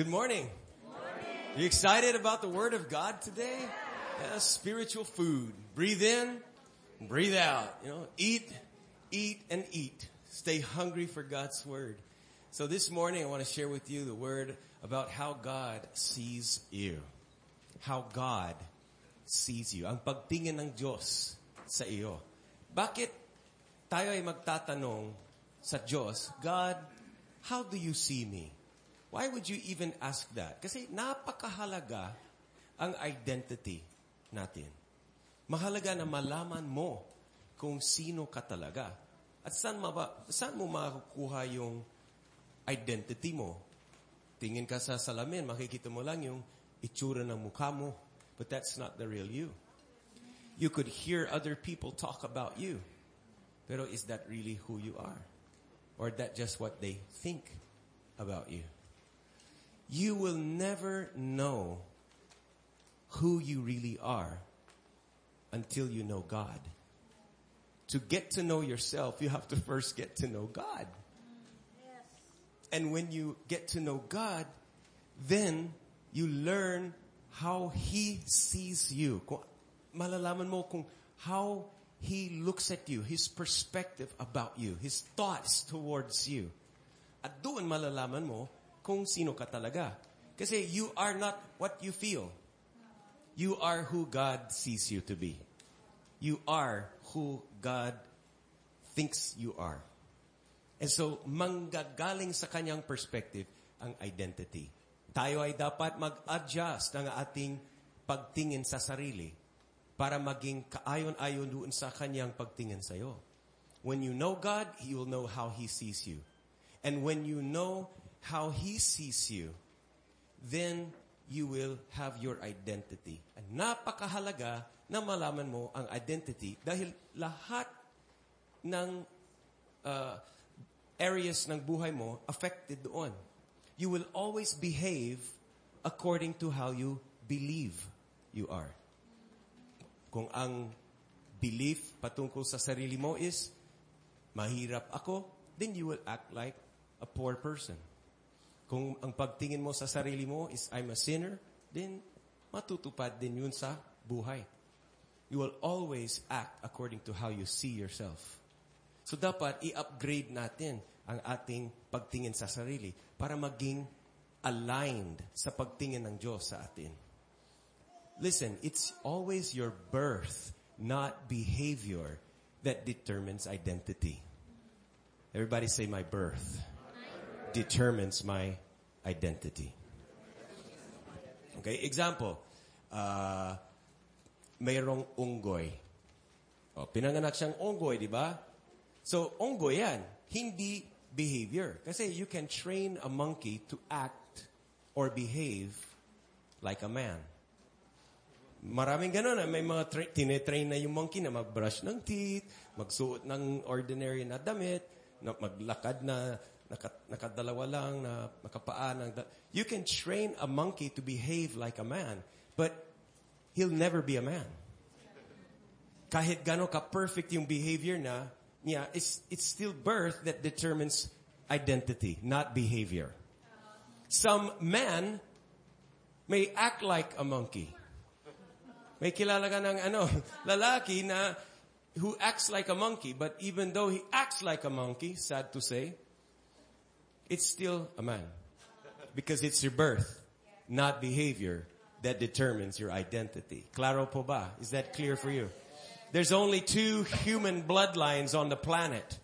Good morning. You excited about the Word of God today? Yeah, spiritual food. Breathe in, breathe out. You know, eat, eat, and eat. Stay hungry for God's Word. So this morning I want to share with you the Word about how God sees you. How God sees you. Ang pagtingin ng Diyos sa iyo. Bakit tayo ay magtatanong sa Diyos, God, how do you see me? Why would you even ask that? Kasi napakahalaga ang identity natin. Mahalaga na malaman mo kung sino ka talaga. At saan, maba, saan mo makukuha yung identity mo? Tingin ka sa salamin, makikita mo lang yung itsura ng mukha mo. But that's not the real you. You could hear other people talk about you. Pero is that really who you are? Or that just what they think about you? You will never know who you really are until you know God. To get to know yourself, you have to first get to know God. And when you get to know God, then you learn how He sees you. Malalaman mo kung how He looks at you, His perspective about you, His thoughts towards you. At doon malalaman mo kung sino ka talaga. Kasi you are not what you feel. You are who God sees you to be. You are who God thinks you are. And so, manggagaling sa kanyang perspective ang identity. Tayo ay dapat mag-adjust ng ating pagtingin sa sarili para maging kaayon-ayon doon sa kanyang pagtingin sa iyo. When you know God, He will know how He sees you. And when you know how He sees you, then you will have your identity. And napakahalaga na malaman mo ang identity dahil lahat ng uh, areas ng buhay mo affected doon. You will always behave according to how you believe you are. Kung ang belief patungkol sa sarili mo is, mahirap ako, then you will act like a poor person. Kung ang pagtingin mo sa sarili mo is, I'm a sinner, then matutupad din yun sa buhay. You will always act according to how you see yourself. So dapat i-upgrade natin ang ating pagtingin sa sarili para maging aligned sa pagtingin ng Diyos sa atin. Listen, it's always your birth, not behavior, that determines identity. Everybody say my birth determines my identity. Okay, example. Uh, mayroong unggoy. O, pinanganak siyang unggoy, di ba? So, unggoy yan. Hindi behavior. Kasi you can train a monkey to act or behave like a man. Maraming ganun. May mga tra- tinetrain na yung monkey na mag-brush ng teeth, magsuot ng ordinary na damit, na maglakad na naka, nakadalawa lang, na nakapaa. Ng da- you can train a monkey to behave like a man, but he'll never be a man. Kahit gano'n ka-perfect yung behavior na, niya, it's, it's still birth that determines identity, not behavior. Some men may act like a monkey. May kilala ka ng ano, lalaki na who acts like a monkey, but even though he acts like a monkey, sad to say, it's still a man. Because it's your birth, not behavior, that determines your identity. Claro po ba? Is that clear for you? There's only two human bloodlines on the planet.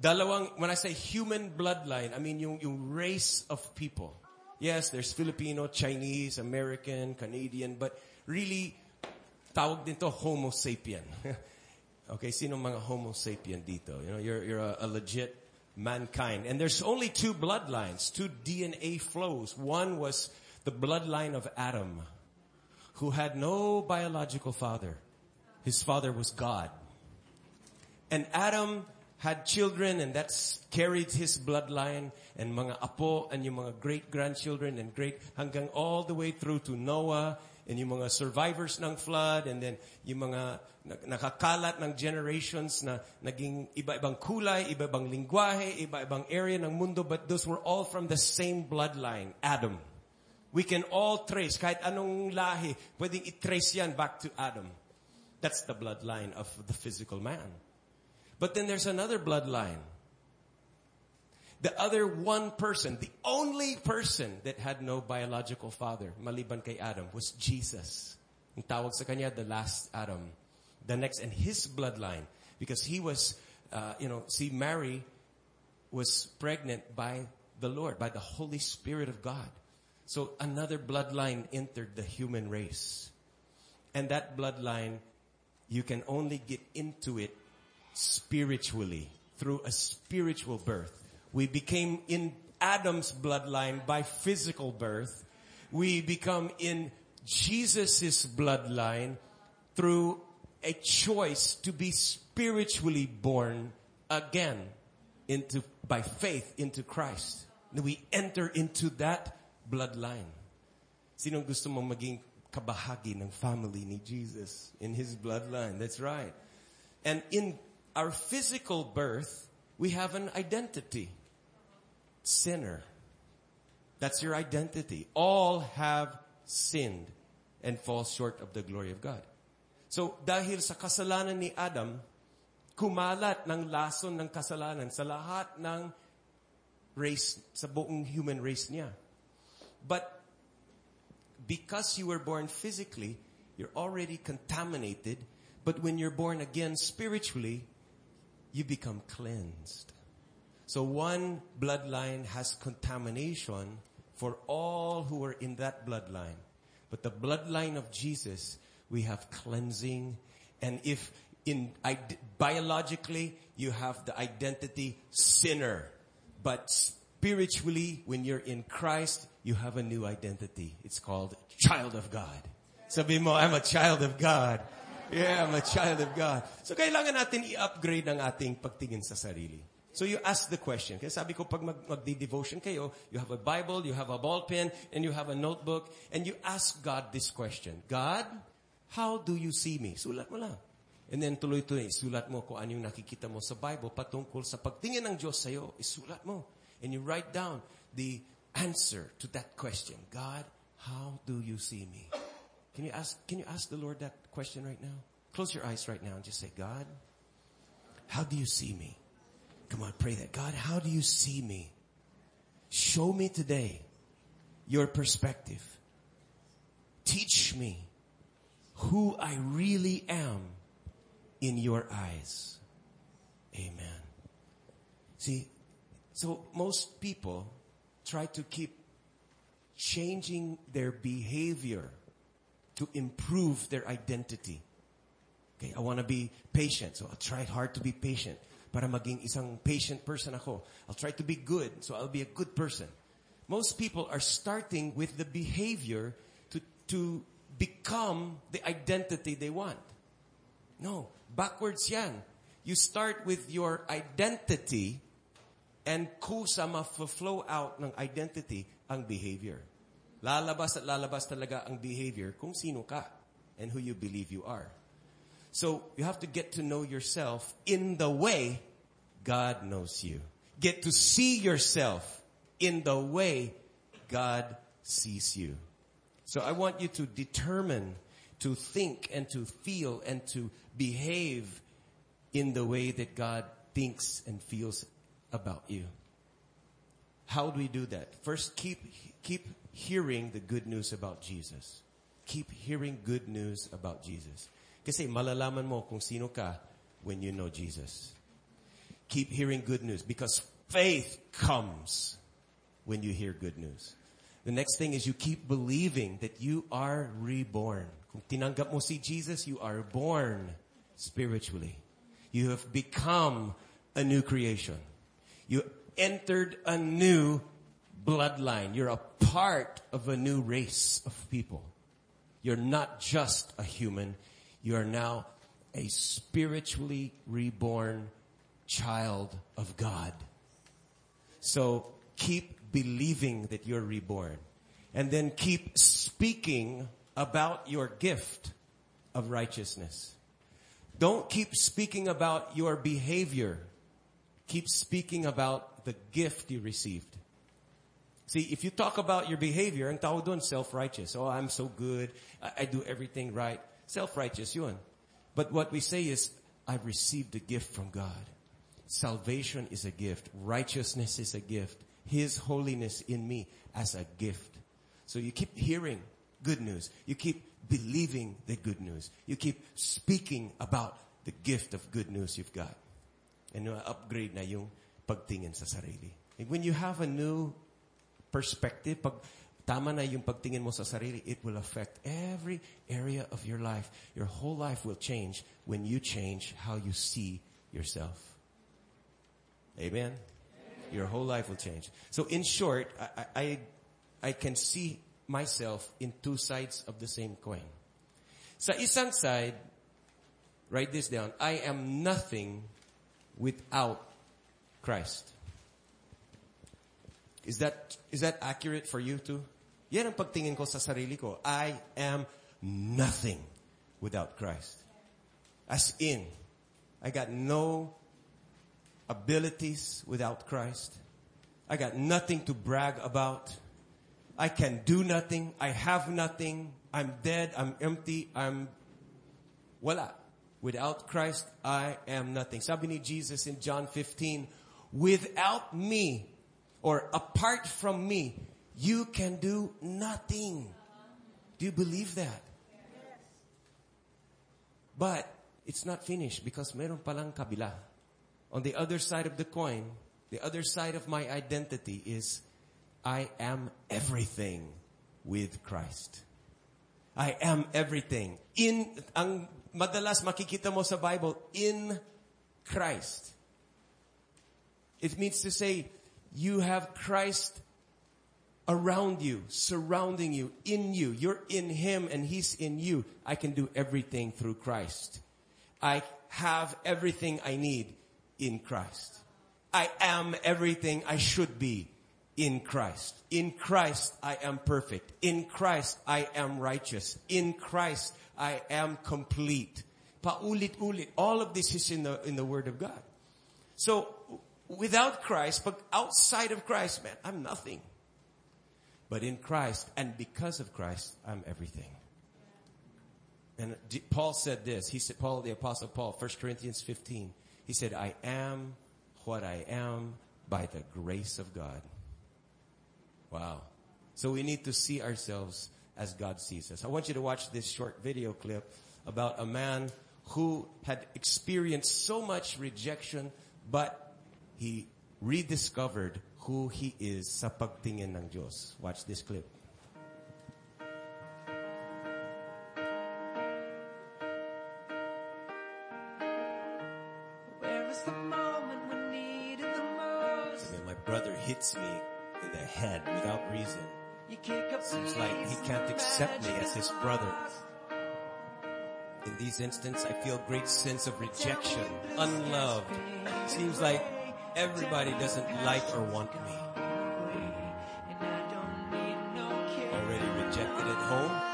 Dalawang, when I say human bloodline, I mean yung, yung race of people. Yes, there's Filipino, Chinese, American, Canadian, but really, tawag din to Homo sapien. okay, sino mga Homo sapien dito? You know, you're, you're a, a legit mankind. And there's only two bloodlines, two DNA flows. One was the bloodline of Adam, who had no biological father. His father was God. And Adam had children and that's carried his bloodline and mga apo and yung mga great grandchildren and great hanggang all the way through to Noah and yung mga survivors ng flood, and then yung mga nakakalat ng generations na naging iba-ibang kulay, iba-ibang lingwahe, iba-ibang area ng mundo, but those were all from the same bloodline, Adam. We can all trace, kahit anong lahi, pwedeng i-trace yan back to Adam. That's the bloodline of the physical man. But then there's another bloodline. The other one person, the only person that had no biological father, maliban kay Adam, was Jesus. Ang tawag sa kanya, the last Adam. The next, and his bloodline, because he was, uh, you know, see, Mary was pregnant by the Lord, by the Holy Spirit of God. So another bloodline entered the human race. And that bloodline, you can only get into it spiritually, through a spiritual birth. We became in Adam's bloodline by physical birth. We become in Jesus' bloodline through a choice to be spiritually born again into, by faith into Christ. We enter into that bloodline. Sinong gusto mong maging kabahagi ng family ni Jesus in His bloodline? That's right. And in our physical birth, we have an identity. Sinner. That's your identity. All have sinned and fall short of the glory of God. So, dahil sa kasalanan ni Adam, kumalat ng lason ng kasalanan sa lahat ng race, sa buong human race niya. But because you were born physically, you're already contaminated. But when you're born again spiritually, you become cleansed. So one bloodline has contamination for all who are in that bloodline. But the bloodline of Jesus, we have cleansing. And if in biologically you have the identity sinner, but spiritually when you're in Christ, you have a new identity. It's called child of God. Sabi mo, I'm a child of God. Yeah, I'm a child of God. So kailangan natin i-upgrade ang ating pagtingin sa sarili. So you ask the question. Kaya sabi ko, pag mag, magdi-devotion kayo, you have a Bible, you have a ball pen, and you have a notebook, and you ask God this question. God, how do you see me? Sulat mo lang. And then tuloy-tuloy, sulat mo kung ano yung nakikita mo sa Bible patungkol sa pagtingin ng Diyos sa'yo, isulat mo. And you write down the answer to that question. God, how do you see me? Can you ask, can you ask the Lord that question right now? Close your eyes right now and just say, God, how do you see me? Come on, pray that. God, how do you see me? Show me today your perspective. Teach me who I really am in your eyes. Amen. See, so most people try to keep changing their behavior to improve their identity. Okay, I want to be patient, so I'll try hard to be patient. Para maging isang patient person ako. I'll try to be good, so I'll be a good person. Most people are starting with the behavior to, to become the identity they want. No, backwards yan. You start with your identity and kusa ma-flow out ng identity ang behavior. Lalabas at lalabas talaga ang behavior kung sino ka and who you believe you are. So you have to get to know yourself in the way God knows you. Get to see yourself in the way God sees you. So I want you to determine to think and to feel and to behave in the way that God thinks and feels about you. How do we do that? First, keep, keep hearing the good news about Jesus. Keep hearing good news about Jesus. Kasi malalaman mo kung sino ka when you know Jesus. Keep hearing good news because faith comes when you hear good news. The next thing is you keep believing that you are reborn. Kung tinanggap mo si Jesus, you are born spiritually. You have become a new creation. You entered a new bloodline. You're a part of a new race of people. You're not just a human. You are now a spiritually reborn child of God. So keep believing that you're reborn. And then keep speaking about your gift of righteousness. Don't keep speaking about your behavior. Keep speaking about the gift you received. See, if you talk about your behavior, and tawag doon, self-righteous. Oh, I'm so good. I, I do everything right. Self-righteous yun. But what we say is, I've received a gift from God. Salvation is a gift. Righteousness is a gift. His holiness in me as a gift. So you keep hearing good news. You keep believing the good news. You keep speaking about the gift of good news you've got. And you upgrade na yung pagtingin sa sarili. And when you have a new perspective, pag tama na yung pagtingin mo sa sarili, it will affect every area of your life. Your whole life will change when you change how you see yourself. Amen? Your whole life will change. So in short, I, I, I can see myself in two sides of the same coin. Sa isang side, write this down, I am nothing without Christ. Is that, is that accurate for you too? Yan ang pagtingin ko sa sarili ko. I am nothing without Christ. As in, I got no abilities without Christ. I got nothing to brag about. I can do nothing. I have nothing. I'm dead. I'm empty. I'm wala. Without Christ, I am nothing. Sabi ni Jesus in John 15, without me or apart from me, you can do nothing. Do you believe that? Yes. But it's not finished because meron palang kabila. On the other side of the coin, the other side of my identity is I am everything with Christ. I am everything. In, ang madalas makikita mo sa Bible, in Christ. It means to say, you have Christ around you, surrounding you, in you. You're in Him and He's in you. I can do everything through Christ. I have everything I need in Christ. I am everything I should be in Christ. In Christ, I am perfect. In Christ, I am righteous. In Christ, I am complete. Paulit-ulit. All of this is in the, in the Word of God. So, without Christ, but outside of Christ, man, I'm nothing. But in Christ, and because of Christ, I'm everything. And Paul said this. He said, Paul, the apostle Paul, 1 Corinthians 15. He said, I am what I am by the grace of God. Wow. So we need to see ourselves as God sees us. I want you to watch this short video clip about a man who had experienced so much rejection, but he rediscovered who he is sa pagtingin ng Diyos. Watch this clip. Hits me in the head without reason. You kick up Seems like he can't accept me as his brother. In these instances, I feel great sense of rejection, unloved. Seems like everybody doesn't like or want me. And I don't need no care. Already rejected at home,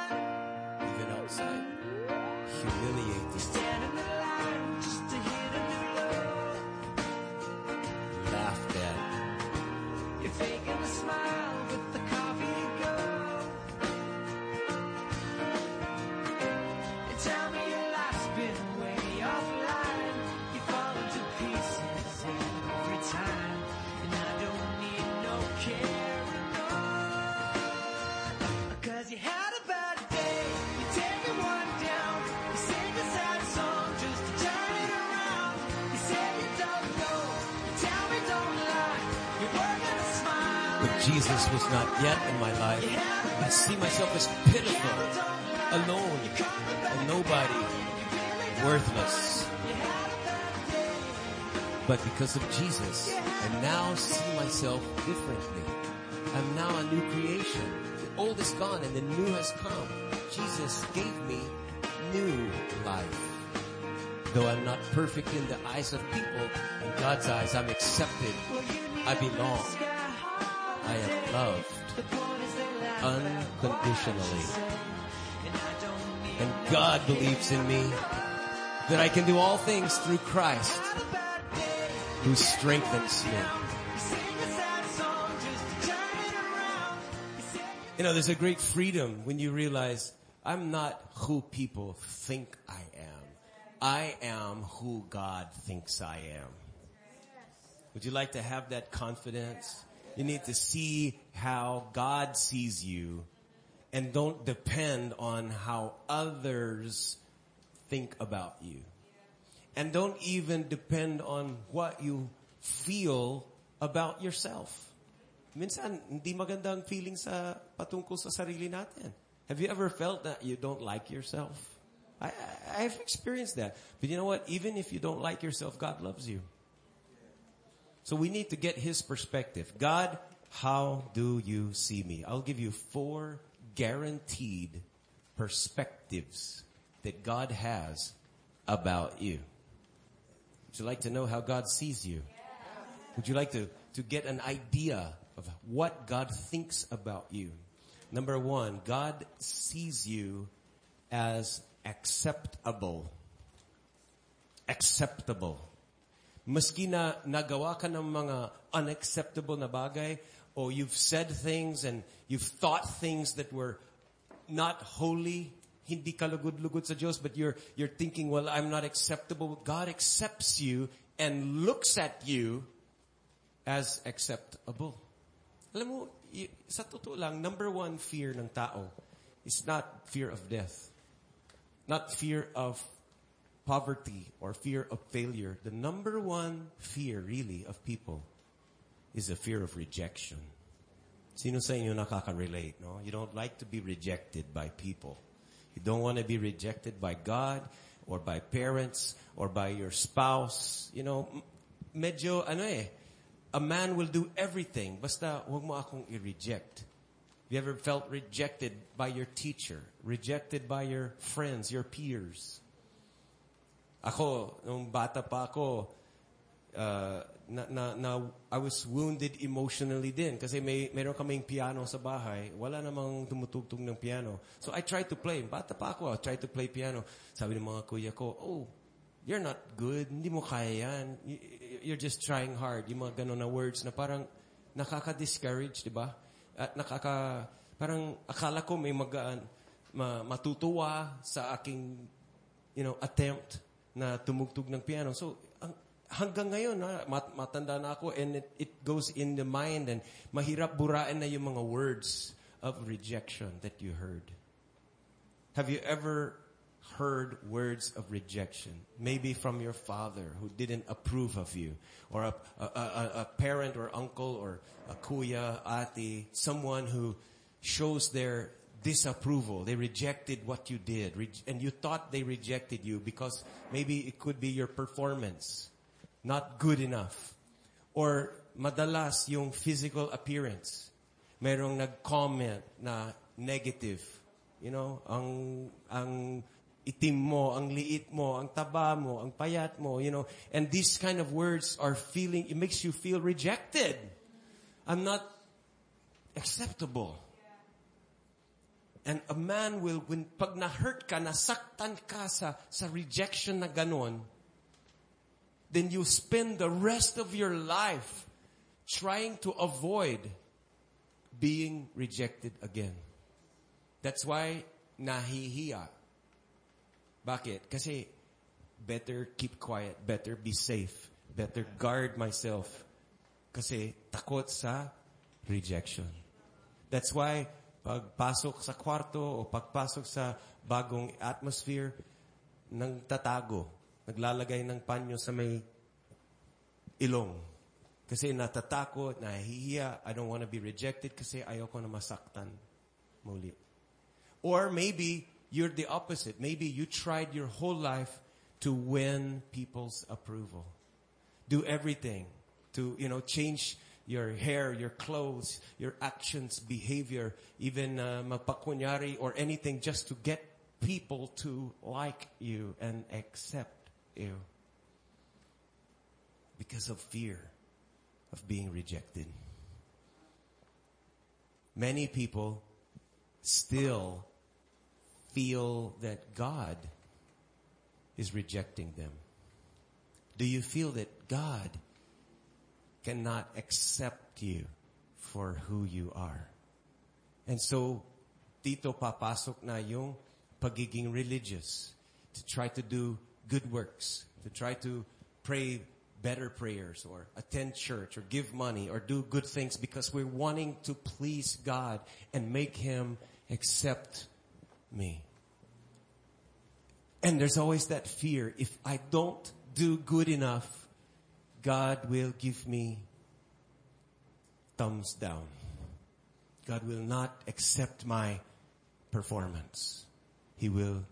Jesus was not yet in my life. I see myself as pitiful, alone, and nobody, worthless. But because of Jesus, I now see myself differently. I'm now a new creation. The old is gone and the new has come. Jesus gave me new life. Though I'm not perfect in the eyes of people, in God's eyes I'm accepted. I belong. Loved unconditionally. and God believes in me, that I can do all things through Christ who strengthens me. You know, there's a great freedom when you realize I'm not who people think I am. I am who God thinks I am. Would you like to have that confidence? You need to see how God sees you and don't depend on how others think about you. And don't even depend on what you feel about yourself. Minsan, hindi magandang feeling sa patungkol sa sarili natin. Have you ever felt that you don't like yourself? I, I've experienced that. But you know what? Even if you don't like yourself, God loves you. So we need to get His perspective. God, how do you see me? I'll give you four guaranteed perspectives that God has about you. Would you like to know how God sees you? Would you like to, to get an idea of what God thinks about you? Number one, God sees you as acceptable. Acceptable. Maski na nagawa ka ng mga unacceptable na bagay, or you've said things and you've thought things that were not holy, hindi ka lugod-lugod sa Diyos, but you're, you're thinking, well, I'm not acceptable. God accepts you and looks at you as acceptable. Alam mo, sa totoo lang, number one fear ng tao is not fear of death. Not fear of poverty or fear of failure. The number one fear really of people is a fear of rejection. Sino sa inyo nakaka-relate, no? You don't like to be rejected by people. You don't want to be rejected by God or by parents or by your spouse. You know, medyo ano eh, a man will do everything basta huwag mo akong i-reject. Have you ever felt rejected by your teacher? Rejected by your friends, your peers? Ako, nung bata pa ako, uh, na, na, na, I was wounded emotionally din kasi may meron kaming piano sa bahay. Wala namang tumutugtog ng piano. So I tried to play. Bata pa ako, I tried to play piano. Sabi ng mga kuya ko, oh, you're not good. Hindi mo kaya yan. You're just trying hard. Yung mga ganun na words na parang nakaka-discourage, di ba? At nakaka, parang akala ko may magaan, ma, matutuwa sa aking you know, attempt na tumugtog ng piano. So, ang, hanggang ngayon, ha, mat, matanda na ako and it, it goes in the mind and mahirap burain na yung mga words of rejection that you heard. Have you ever heard words of rejection? Maybe from your father who didn't approve of you or a, a, a, a parent or uncle or a kuya, ate, someone who shows their disapproval. They rejected what you did and you thought they rejected you because maybe it could be your performance not good enough or madalas yung physical appearance. Merong nag-comment na negative. You know, ang ang itim mo, ang liit mo, ang taba mo, ang payat mo, you know. And these kind of words are feeling, it makes you feel rejected. I'm not acceptable. And a man will, when pag na-hurt ka, nasaktan ka sa, sa rejection na ganon, then you spend the rest of your life trying to avoid being rejected again. That's why nahihiya. Bakit? Kasi better keep quiet, better be safe, better guard myself. Kasi takot sa rejection. That's why pagpasok sa kwarto o pagpasok sa bagong atmosphere, nang tatago, naglalagay ng panyo sa may ilong. Kasi natatakot, nahihiya, I don't want to be rejected kasi ayoko na masaktan muli. Or maybe you're the opposite. Maybe you tried your whole life to win people's approval. Do everything to, you know, change your hair, your clothes, your actions, behavior, even uh, or anything just to get people to like you and accept you. Because of fear of being rejected. Many people still feel that God is rejecting them? Do you feel that God cannot accept you for who you are? And so, dito papasok na yung pagiging religious. To try to do good works. To try to pray better prayers or attend church or give money or do good things because we're wanting to please God and make Him accept me. And there's always that fear. If I don't do good enough, God will give me thumbs down. God will not accept my performance. He will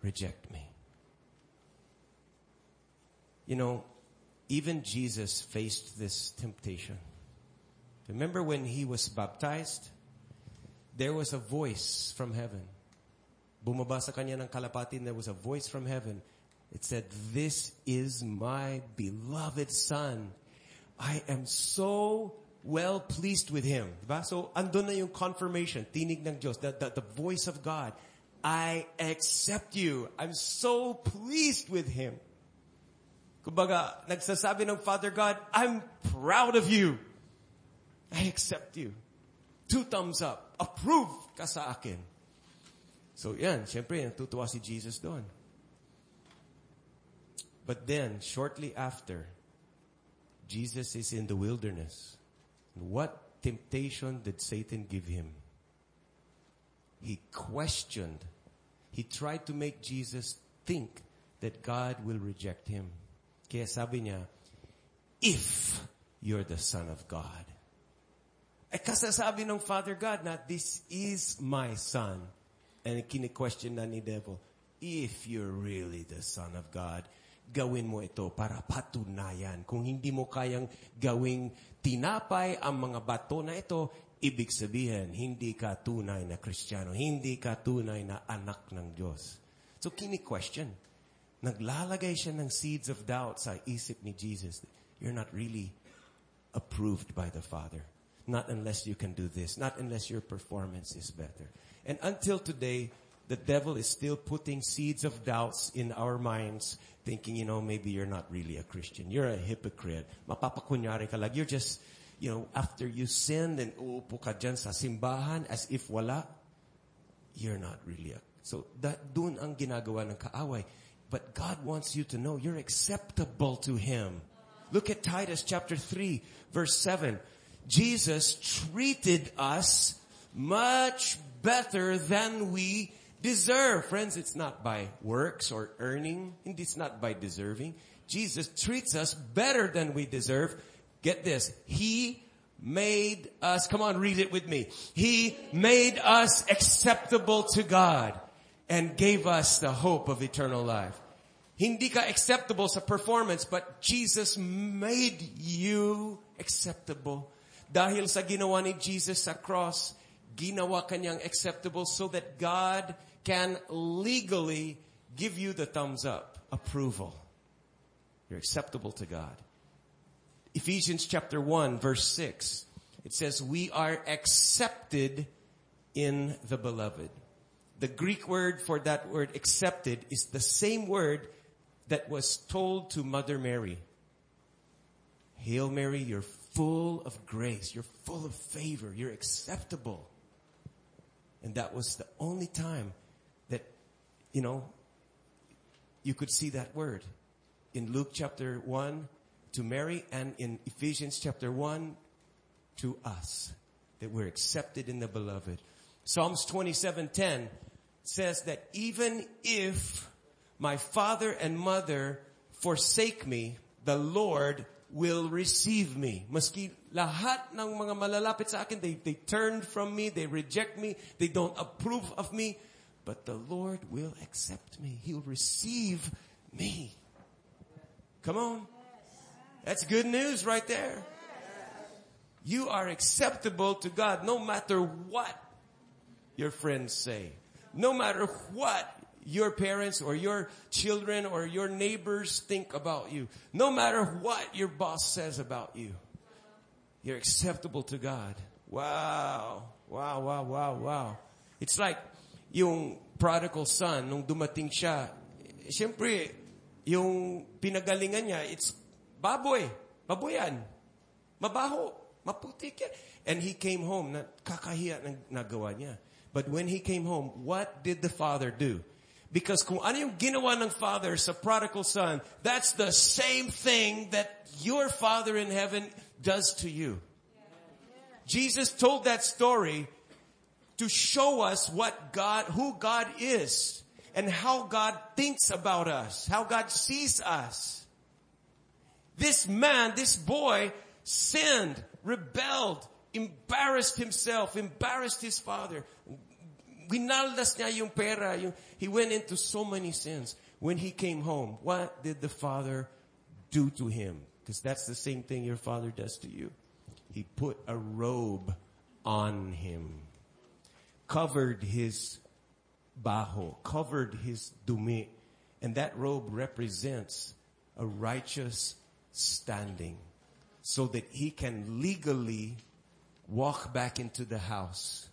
reject me. You know, even Jesus faced this temptation. Remember when he was baptized? There was a voice from heaven. Bumaba sa kanya ng kalapati, there was a voice from heaven. It said, This is my beloved son. I am so well pleased with him. Diba? So, andun na yung confirmation, tinig ng Diyos, the, the, the voice of God. I accept you. I'm so pleased with him. Kumbaga, nagsasabi ng Father God, I'm proud of you. I accept you. Two thumbs up. Approve ka sa akin. So yan, syempre, natutuwa si Jesus doon. But then, shortly after, Jesus is in the wilderness. What temptation did Satan give him? He questioned. He tried to make Jesus think that God will reject him. Kaya sabi niya, if you're the Son of God. Eh kasasabi ng Father God na this is my Son. And kini-question na ni devil, if you're really the Son of God, gawin mo ito para patunayan. Kung hindi mo kayang gawing tinapay ang mga bato na ito, ibig sabihin, hindi ka tunay na Kristiyano. Hindi ka tunay na anak ng Diyos. So, kini-question. Naglalagay siya ng seeds of doubt sa isip ni Jesus. You're not really approved by the Father. Not unless you can do this. Not unless your performance is better. And until today, the devil is still putting seeds of doubts in our minds, thinking, you know, maybe you're not really a Christian. You're a hypocrite. Mapapakunyari ka lang. You're just, you know, after you sinned and uupo ka dyan sa simbahan as if wala, you're not really a... So, that, dun ang ginagawa ng kaaway. But God wants you to know you're acceptable to Him. Look at Titus chapter 3 verse 7. Jesus treated us much better than we deserve. Friends, it's not by works or earning. It's not by deserving. Jesus treats us better than we deserve. Get this. He made us, come on, read it with me. He made us acceptable to God and gave us the hope of eternal life. Hindi ka acceptable sa performance, but Jesus made you acceptable. Dahil sa ginawa ni Jesus sa cross, ginawa kanyang acceptable so that God can legally give you the thumbs up, approval. You're acceptable to God. Ephesians chapter 1 verse 6. It says, we are accepted in the beloved. The Greek word for that word accepted is the same word that was told to Mother Mary. Hail Mary, you're full of grace. You're full of favor. You're acceptable. And that was the only time you know, you could see that word in Luke chapter 1 to Mary and in Ephesians chapter 1 to us that we're accepted in the beloved. Psalms 27:10 says that even if my father and mother forsake me, the Lord will receive me. Maski lahat ng mga malalapit sa akin, they, they turn from me, they reject me, they don't approve of me, but the Lord will accept me. He'll receive me. Come on. That's good news right there. You are acceptable to God no matter what your friends say. No matter what your parents or your children or your neighbors think about you. No matter what your boss says about you. You're acceptable to God. Wow. Wow, wow, wow, wow. It's like yung prodigal son, nung dumating siya, siyempre, yung pinagalingan niya, it's baboy. Baboyan. Mabaho. Maputik yan. And he came home, na kakahiya ng nagawa niya. But when he came home, what did the father do? Because kung ano yung ginawa ng father sa prodigal son, that's the same thing that your father in heaven does to you. Jesus told that story to show us what God, who God is and how God thinks about us, how God sees us. This man, this boy sinned, rebelled, embarrassed himself, embarrassed his father. Yung pera. He went into so many sins. When he came home, what did the father do to him? Because that's the same thing your father does to you. He put a robe on him, covered his baho, covered his dumi, and that robe represents a righteous standing so that he can legally walk back into the house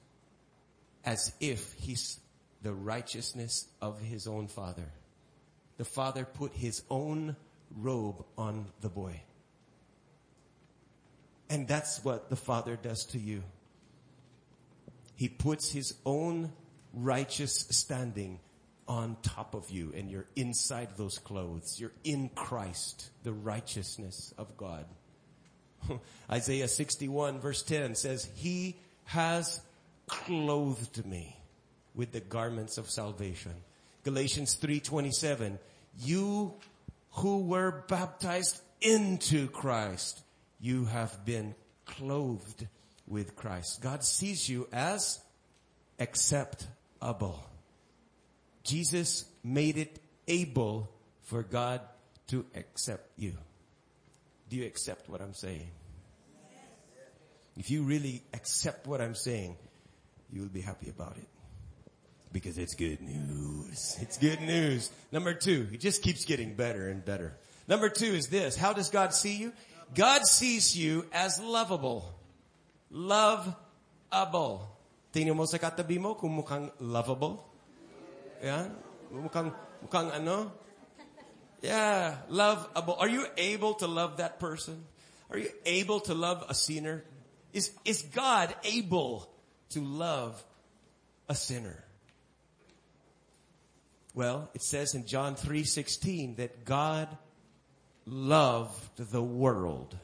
as if he's the righteousness of his own father. The father put his own robe on the boy. And that's what the father does to you. He puts his own righteous standing on top of you and you're inside those clothes. You're in Christ, the righteousness of God. Isaiah 61 verse 10 says, He has clothed me with the garments of salvation. Galatians 3:27, you who were baptized into Christ, you have been clothed with Christ. God sees you as acceptable. Jesus made it able for God to accept you. Do you accept what I'm saying? If you really accept what I'm saying, you will be happy about it. Because it's good news. It's good news. Number two, it just keeps getting better and better. Number two is this. How does God see you? God sees you as lovable. Lovable. Tingnan mo sa katabi mo kung mukhang lovable. Yeah? Mukhang, mukhang ano? Yeah, lovable. Are you able to love that person? Are you able to love a sinner? Is, is God able to love a sinner? Well, it says in John 3:16 that God loved the world.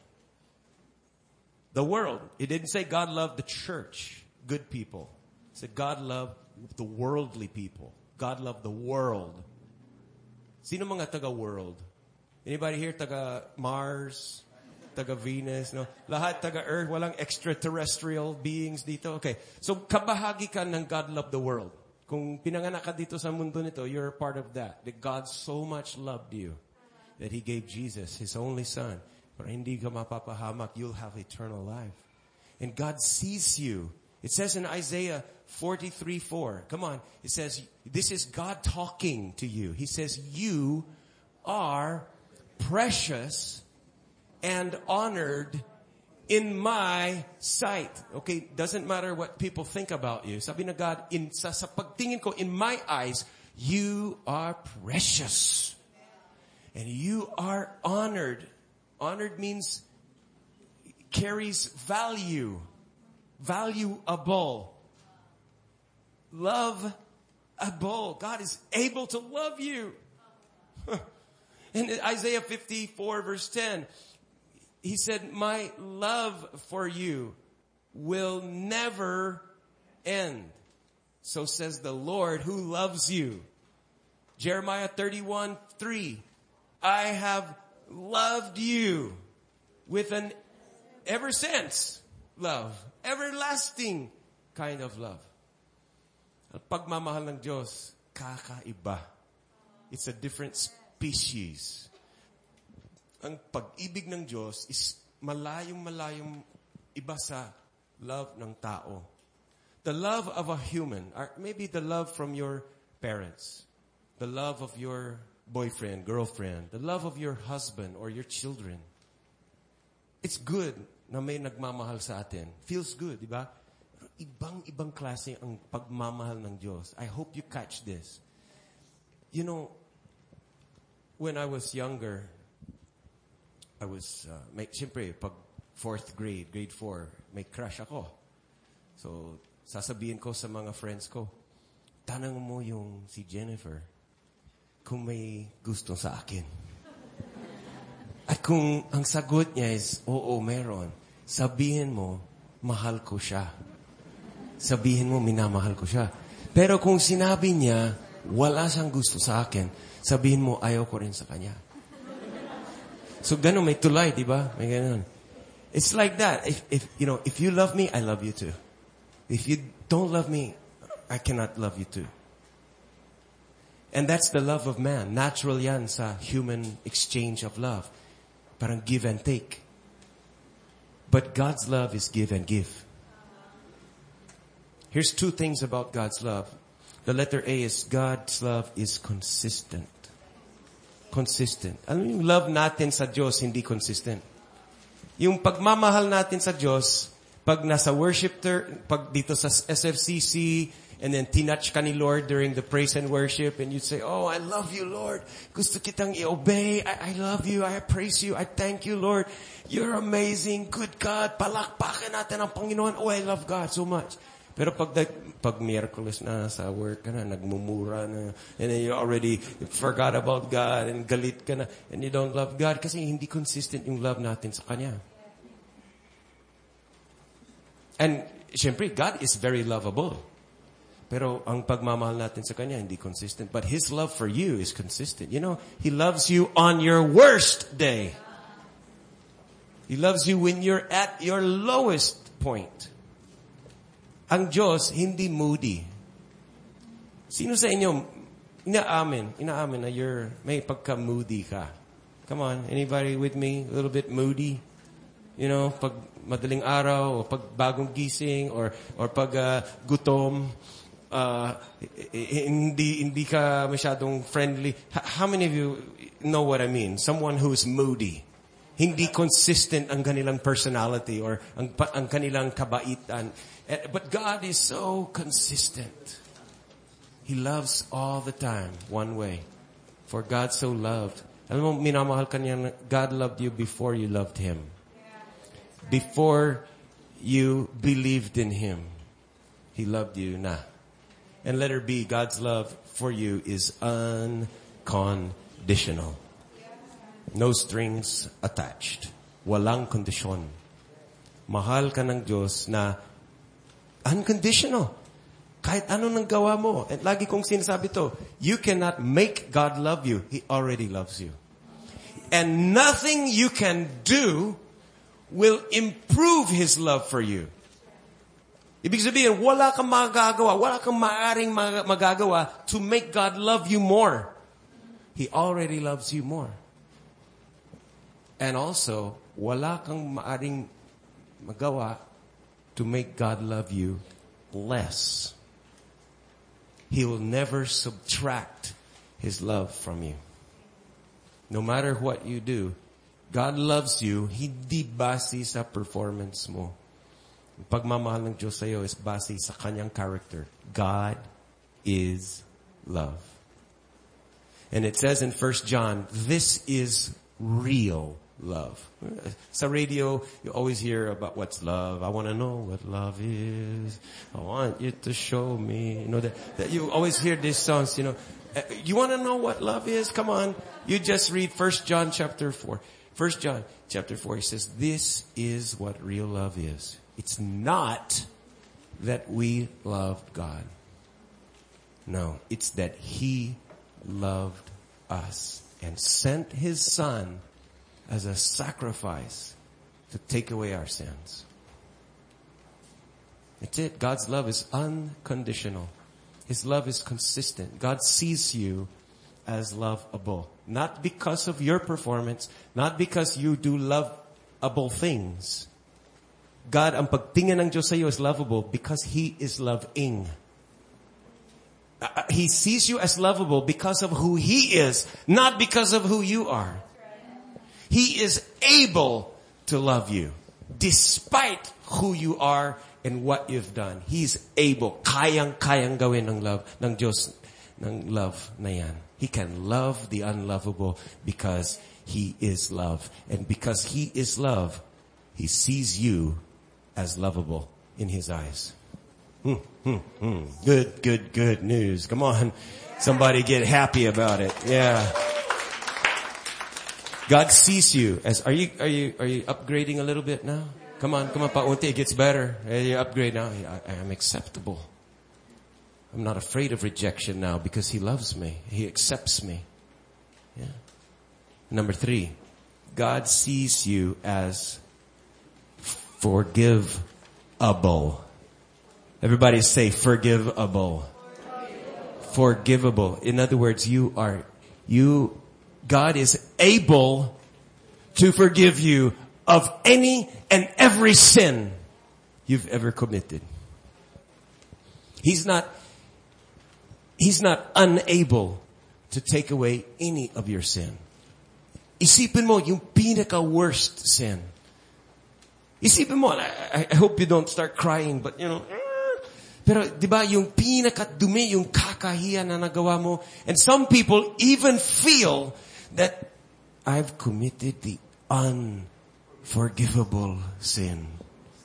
The world. It didn't say God loved the church, good people. It said God loved the worldly people. God loved the world. Sino mga taga world? Anybody here taga Mars? Taga Venus? No? Lahat taga Earth? Walang extraterrestrial beings dito? Okay. So, kabahagi ka ng God loved the world. Kung pinanganak ka dito sa mundo nito, you're a part of that. That God so much loved you that He gave Jesus, His only Son. Para hindi ka mapapahamak, you'll have eternal life. And God sees you. It says in Isaiah 43, 4. Come on. It says, this is God talking to you. He says, you are precious and honored in my sight. Okay, doesn't matter what people think about you. Sabi na God, in, sa, sa pagtingin ko, in my eyes, you are precious. And you are honored. Honored means carries value. Valuable. Lovable. God is able to love you. In Isaiah 54 verse 10, he said, my love for you will never end. So says the Lord who loves you. Jeremiah 31, 3. I have loved you with an ever since love. Everlasting kind of love. Ang pagmamahal ng Diyos, kakaiba. It's a different species. Ang pag-ibig ng Diyos is malayong-malayong iba sa love ng tao. The love of a human, or maybe the love from your parents, the love of your boyfriend, girlfriend, the love of your husband or your children. It's good na may nagmamahal sa atin. Feels good, di ba? ibang-ibang klase ang pagmamahal ng Diyos. I hope you catch this. You know, when I was younger, I was, uh, may, siyempre, pag fourth grade, grade four, may crush ako. So, sasabihin ko sa mga friends ko, tanang mo yung si Jennifer kung may gusto sa akin. At kung ang sagot niya is, oo, meron, sabihin mo, mahal ko siya. Sabihin mo, minamahal ko siya. Pero kung sinabi niya, wala siyang gusto sa akin, sabihin mo, ayaw ko rin sa kanya. So, ganun, may tulay, di ba? May ganun. It's like that. If, if, you know, if you love me, I love you too. If you don't love me, I cannot love you too. And that's the love of man. Natural yan sa human exchange of love. Parang give and take. But God's love is give and give. Here's two things about God's love. The letter A is God's love is consistent. Consistent. Ano yung love natin sa Diyos hindi consistent? Yung pagmamahal natin sa Diyos, pag nasa worship, ter, pag dito sa SFCC, and then tinouch ka Lord during the praise and worship, and you'd say, Oh, I love you, Lord. Gusto kitang i-obey. I, I love you. I praise you. I thank you, Lord. You're amazing. Good God. Palakpakan natin ang Panginoon. Oh, I love God so much. Pero pag, pag Miyerkules na sa work ka na, nagmumura na, and then you already forgot about God, and galit ka na, and you don't love God, kasi hindi consistent yung love natin sa Kanya. And, syempre, God is very lovable. Pero ang pagmamahal natin sa Kanya, hindi consistent. But His love for you is consistent. You know, He loves you on your worst day. He loves you when you're at your lowest point. Ang Diyos, hindi moody. Sino sa inyo, inaamin, inaamin na you're, may pagka-moody ka? Come on, anybody with me? A little bit moody? You know, pag madaling araw, o pag bagong gising, or, or pag uh, gutom, uh, hindi, hindi ka masyadong friendly. How many of you know what I mean? Someone who's moody. Hindi consistent ang kanilang personality or ang, ang kanilang kabaitan. Eh, but God is so consistent. He loves all the time, one way. For God so loved. Alam mo, minamahal ka niya, God loved you before you loved Him. Before you believed in Him. He loved you na. And letter B, God's love for you is unconditional. No strings attached. Walang kondisyon. Mahal ka ng Diyos na unconditional. Kahit ano nang gawa mo. At lagi kong sinasabi to, you cannot make God love you. He already loves you. And nothing you can do will improve His love for you. Ibig sabihin, wala kang magagawa, wala kang maaring magagawa to make God love you more. He already loves you more. And also, wala kang maaring magawa to make God love you less. He will never subtract His love from you. No matter what you do, God loves you, hindi base sa performance mo. Ang pagmamahal ng Diyos sa'yo is base sa kanyang character. God is love. And it says in 1 John, this is real love. Sa radio, you always hear about what's love. I want to know what love is. I want you to show me. You know that, that you always hear these songs. You know, Uh, you want to know what love is? Come on, you just read First John chapter four. First John chapter four. He says, "This is what real love is. It's not that we loved God. No, it's that He loved us and sent His Son." as a sacrifice to take away our sins. That's it. God's love is unconditional. His love is consistent. God sees you as lovable. Not because of your performance, not because you do lovable things. God, ang pagtingin ng Diyos sa iyo is lovable because He is loving. Uh, he sees you as lovable because of who He is, not because of who you are. He is able to love you despite who you are and what you've done. He's able, kayang-kayang gawin ng love, ng Diyos, ng love na yan. He can love the unlovable because He is love. And because He is love, He sees you as lovable in His eyes. Hmm, hmm, hmm. Good, good, good news. Come on. Somebody get happy about it. Yeah. God sees you as, are you, are you, are you upgrading a little bit now? Come on, come on, paunti, it gets better. You upgrade now. I, I am acceptable. I'm not afraid of rejection now because He loves me. He accepts me. Yeah. Number three, God sees you as forgivable. Everybody say forgivable. Forgivable. In other words, you are, you, God is able to forgive you of any and every sin you've ever committed. He's not, He's not unable to take away any of your sin. Isipin mo yung pinaka worst sin. Isipin mo, I, I hope you don't start crying, but you know, eh. pero di ba yung pinakadumi, yung kakahiya na nagawa mo, and some people even feel that I've committed the unforgivable sin.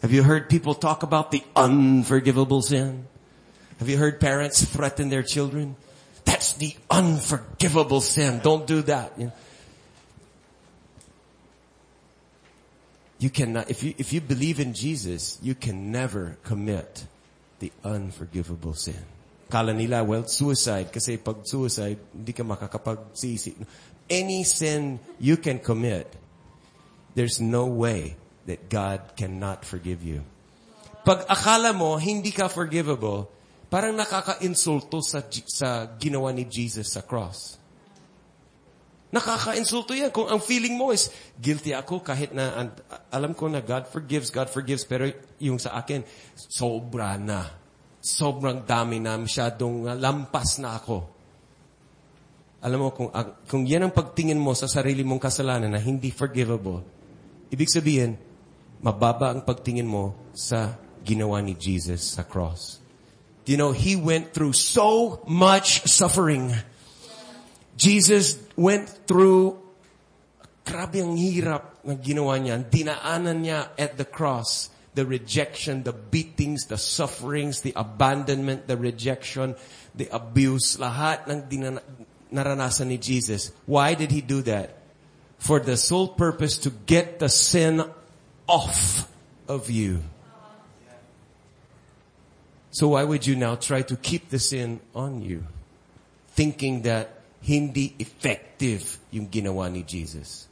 Have you heard people talk about the unforgivable sin? Have you heard parents threaten their children? That's the unforgivable sin. Don't do that. You, know? You cannot, if you, if you believe in Jesus, you can never commit the unforgivable sin. Kala nila, well, suicide. Kasi pag suicide, hindi ka makakapagsisi. Any sin you can commit, there's no way that God cannot forgive you. Pag akala mo, hindi ka forgivable, parang nakaka-insulto sa, sa ginawa ni Jesus sa cross. Nakaka-insulto yan. Kung ang feeling mo is, guilty ako kahit na, and, alam ko na God forgives, God forgives, pero yung sa akin, sobra na. Sobrang dami na, masyadong lampas na ako. Alam mo, kung, kung yan ang pagtingin mo sa sarili mong kasalanan na hindi forgivable, ibig sabihin, mababa ang pagtingin mo sa ginawa ni Jesus sa cross. You know, He went through so much suffering. Jesus went through grabe hirap na ginawa niya. Dinaanan niya at the cross. The rejection, the beatings, the sufferings, the abandonment, the rejection, the abuse, lahat ng dinan- naranasan ni Jesus. Why did he do that? For the sole purpose to get the sin off of you. So why would you now try to keep the sin on you? Thinking that hindi effective yung ginawa ni Jesus.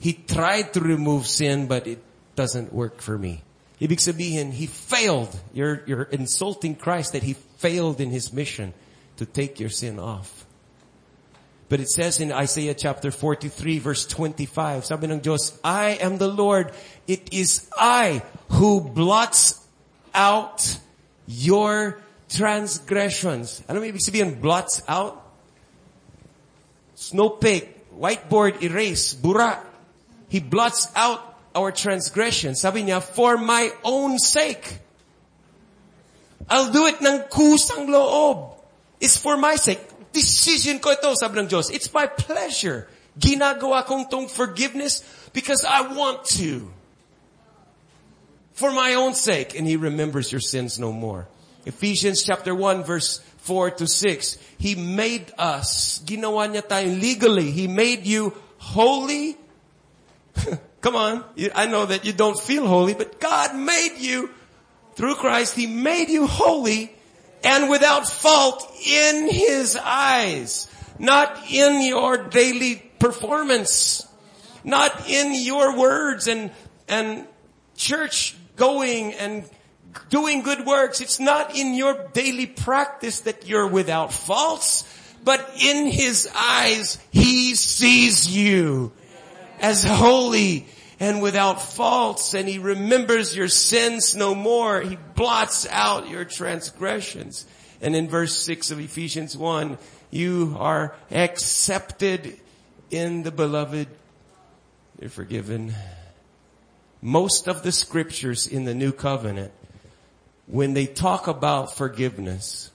He tried to remove sin, but it doesn't work for me. Ibig sabihin, he failed. You're, you're insulting Christ that he failed in his mission to take your sin off. But it says in Isaiah chapter 43 verse 25, sabi ng Diyos, I am the Lord. It is I who blots out your transgressions. Ano ibig sabihin blots out? Snowflake, whiteboard erase, bura. He blots out our transgressions. Sabi niya, for my own sake. I'll do it ng kusang loob. It's for my sake. Decision ko ito, sabi ng Diyos. It's my pleasure. Ginagawa kong tong forgiveness because I want to. For my own sake. And He remembers your sins no more. Ephesians chapter 1 verse 4 to 6. He made us. Ginawa niya tayo legally. He made you holy. Come on. I know that you don't feel holy, but God made you through Christ. He made you holy and without fault in His eyes. Not in your daily performance. Not in your words and, and church going and doing good works. It's not in your daily practice that you're without faults, but in His eyes, He sees you as holy and without faults and He remembers your sins no more. He blots out your transgressions. And in verse 6 of Ephesians 1, you are accepted in the beloved. You're forgiven. Most of the scriptures in the new covenant when they talk about forgiveness,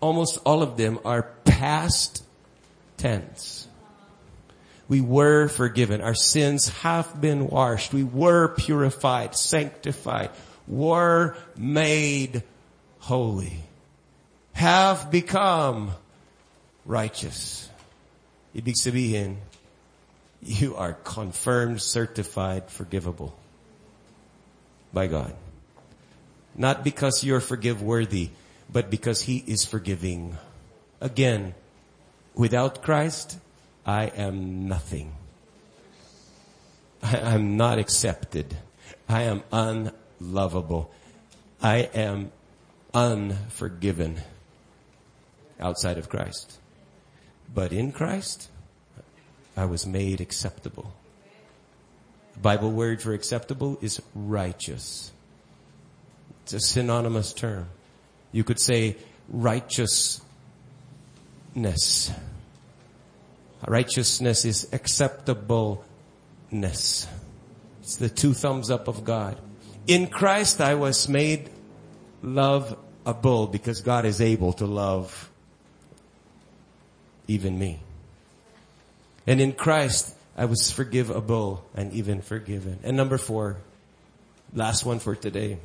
almost all of them are past tense. We were forgiven. Our sins have been washed. We were purified, sanctified, were made holy, have become righteous. Ibig sabihin, you are confirmed, certified, forgivable by God. Not because you're forgive worthy, but because He is forgiving. Again, without Christ, I am nothing. I am not accepted. I am unlovable. I am unforgiven outside of Christ. But in Christ, I was made acceptable. Bible word for acceptable is righteous. It's a synonymous term. You could say righteousness. Righteousness is acceptableness. It's the two thumbs up of God. In Christ I was made lovable because God is able to love even me. And in Christ I was forgivable and even forgiven. And number four, last one for today.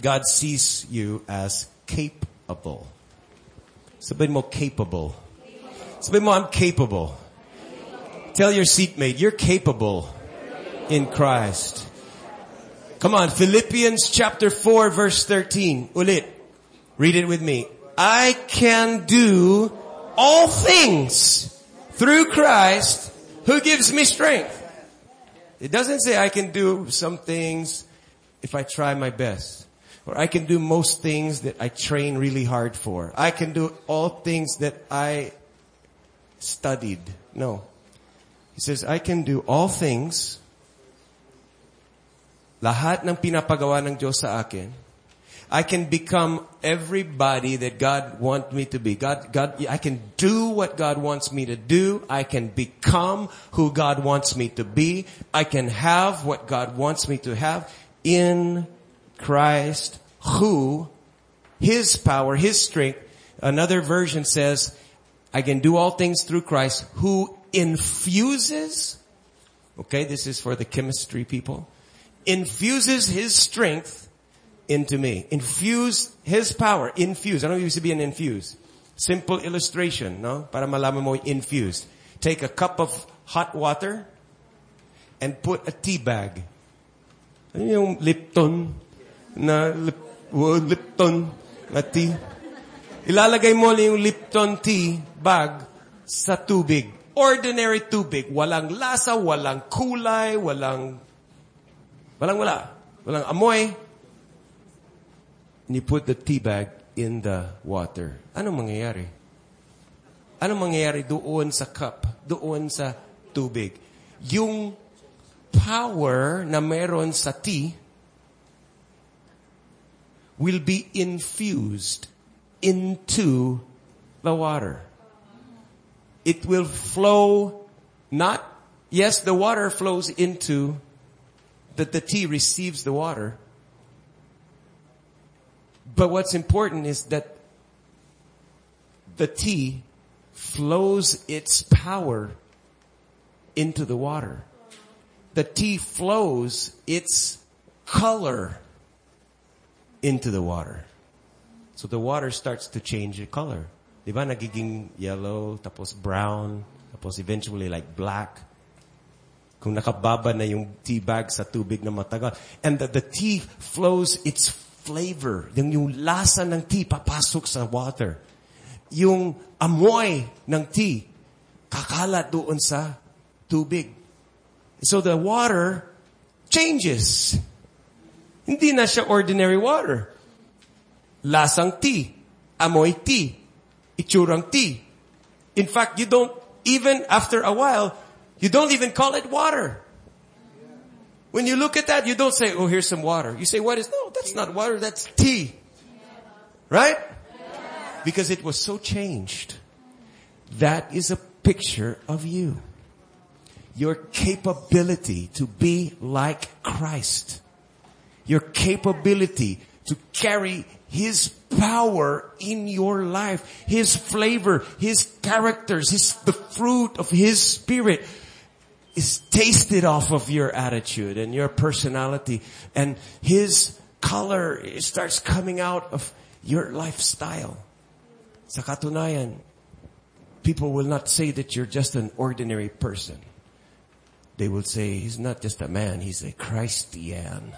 God sees you as capable. Sabihin mo capable. Sabihin mo, I'm capable. Tell your seatmate, you're capable in Christ. Come on, Philippians chapter 4 verse 13. Ulit. Read it with me. I can do all things through Christ who gives me strength. It doesn't say I can do some things if I try my best. Or I can do most things that I train really hard for. I can do all things that I studied. No. He says, I can do all things. Lahat ng pinapagawa ng Diyos sa akin I can become everybody that God wants me to be. God, God, I can do what God wants me to do. I can become who God wants me to be. I can have what God wants me to have in Christ who His power, His strength. Another version says, I can do all things through Christ who infuses, okay, this is for the chemistry people, infuses His strength into me. Infuse His power. Infuse. I don't used to be an infuse. Simple illustration, no? Para malaman mo infused. Take a cup of hot water and put a tea bag. Ano yung Lipton na lip, oh, Lipton na tea? Ilalagay mo yung Lipton tea bag sa tubig. Ordinary tubig. Walang lasa, walang kulay, walang, walang wala. Walang amoy, and you put the tea bag in the water, ano mangyayari? Ano mangyayari doon sa cup, doon sa tubig? Yung power na meron sa tea will be infused into the water. It will flow not, yes, the water flows into, that the tea receives the water, but what's important is that the tea flows its power into the water. The tea flows its color into the water. So the water starts to change the color. Di ba nagiging yellow, tapos brown, tapos eventually like black. Kung nakababa na yung tea bag sa tubig na matagal. And the, the tea flows its flavor, yung, yung lasa ng tea papasok sa water. Yung amoy ng tea, kakalat doon sa tubig. So the water changes. Hindi na siya ordinary water. Lasang tea, amoy tea, itsurang tea. In fact, you don't, even after a while, you don't even call it water. When you look at that, you don't say, oh, here's some water. You say, what is, no, that's not water, that's tea. Right? Because it was so changed. That is a picture of you. Your capability to be like Christ your capability to carry His power in your life, His flavor, His characters, His, the fruit of His Spirit is tasted off of your attitude and your personality and His color starts coming out of your lifestyle. Sa katunayan, people will not say that you're just an ordinary person. They will say, he's not just a man, he's a Christian.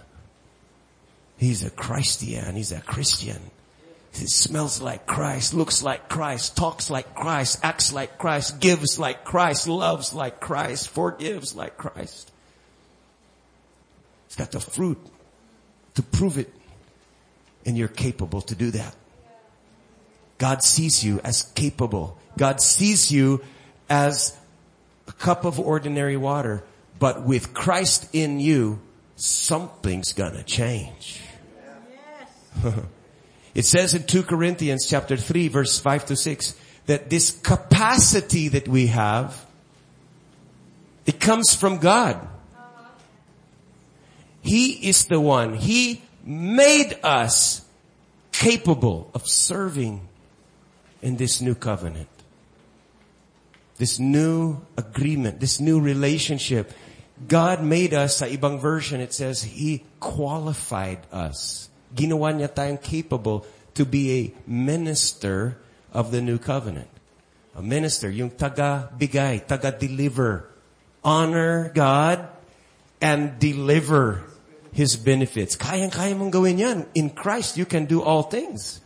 He's a Christian, he's a Christian. He smells like Christ, looks like Christ, talks like Christ, acts like Christ, gives like Christ, loves like Christ, forgives like Christ. He's got the fruit to prove it. And you're capable to do that. God sees you as capable. God sees you as a cup of ordinary water. But with Christ in you, something's gonna change. it says in 2 Corinthians chapter 3 verse 5 to 6 that this capacity that we have, it comes from God. He is the one. He made us capable of serving in this new covenant. This new agreement, this new relationship. God made us, sa ibang version it says, He qualified us. Ginawa niya tayong capable to be a minister of the new covenant. A minister, yung taga-bigay, taga-deliver. Honor God and deliver His benefits. Kayang-kaya mong gawin yan. In Christ, you can do all things.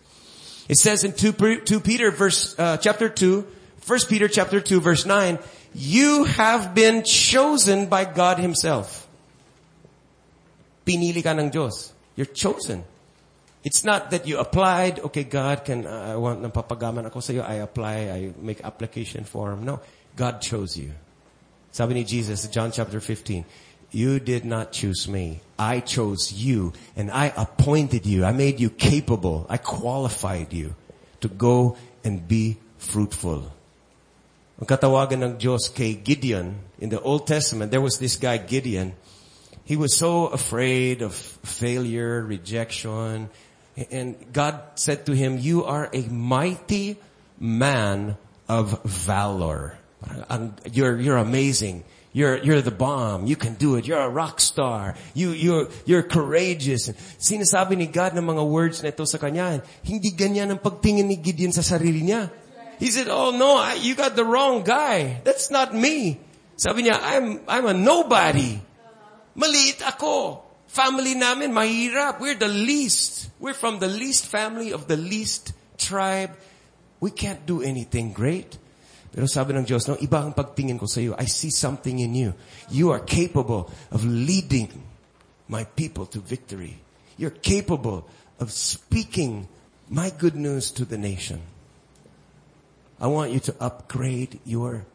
It says in 2, 2 Peter verse, uh, chapter 2, 1 Peter chapter 2 verse 9, you have been chosen by God Himself. Pinili ka ng Diyos. You're chosen. It's not that you applied, okay, God can, uh, I want ng papagaman ako sa iyo, I apply, I make application form. No. God chose you. Sabi ni Jesus, John chapter 15, you did not choose me. I chose you and I appointed you. I made you capable. I qualified you to go and be fruitful. Ang katawagan ng Diyos kay Gideon, in the Old Testament, there was this guy Gideon. He was so afraid of failure, rejection, and God said to him, you are a mighty man of valor. You're, you're amazing. You're, you're the bomb. You can do it. You're a rock star. You, you're, you're courageous. Sinasabi ni God ng mga words na ito sa kanya. Hindi ganyan ang pagtingin ni Gideon sa sarili niya. He said, oh no, I, you got the wrong guy. That's not me. Sabi niya, I'm, I'm a nobody. Maliit ako. Family namin, mahirap. We're the least. We're from the least family of the least tribe. We can't do anything great. Pero sabi ng Diyos, no, iba ang pagtingin ko sa iyo. I see something in you. You are capable of leading my people to victory. You're capable of speaking my good news to the nation. I want you to upgrade your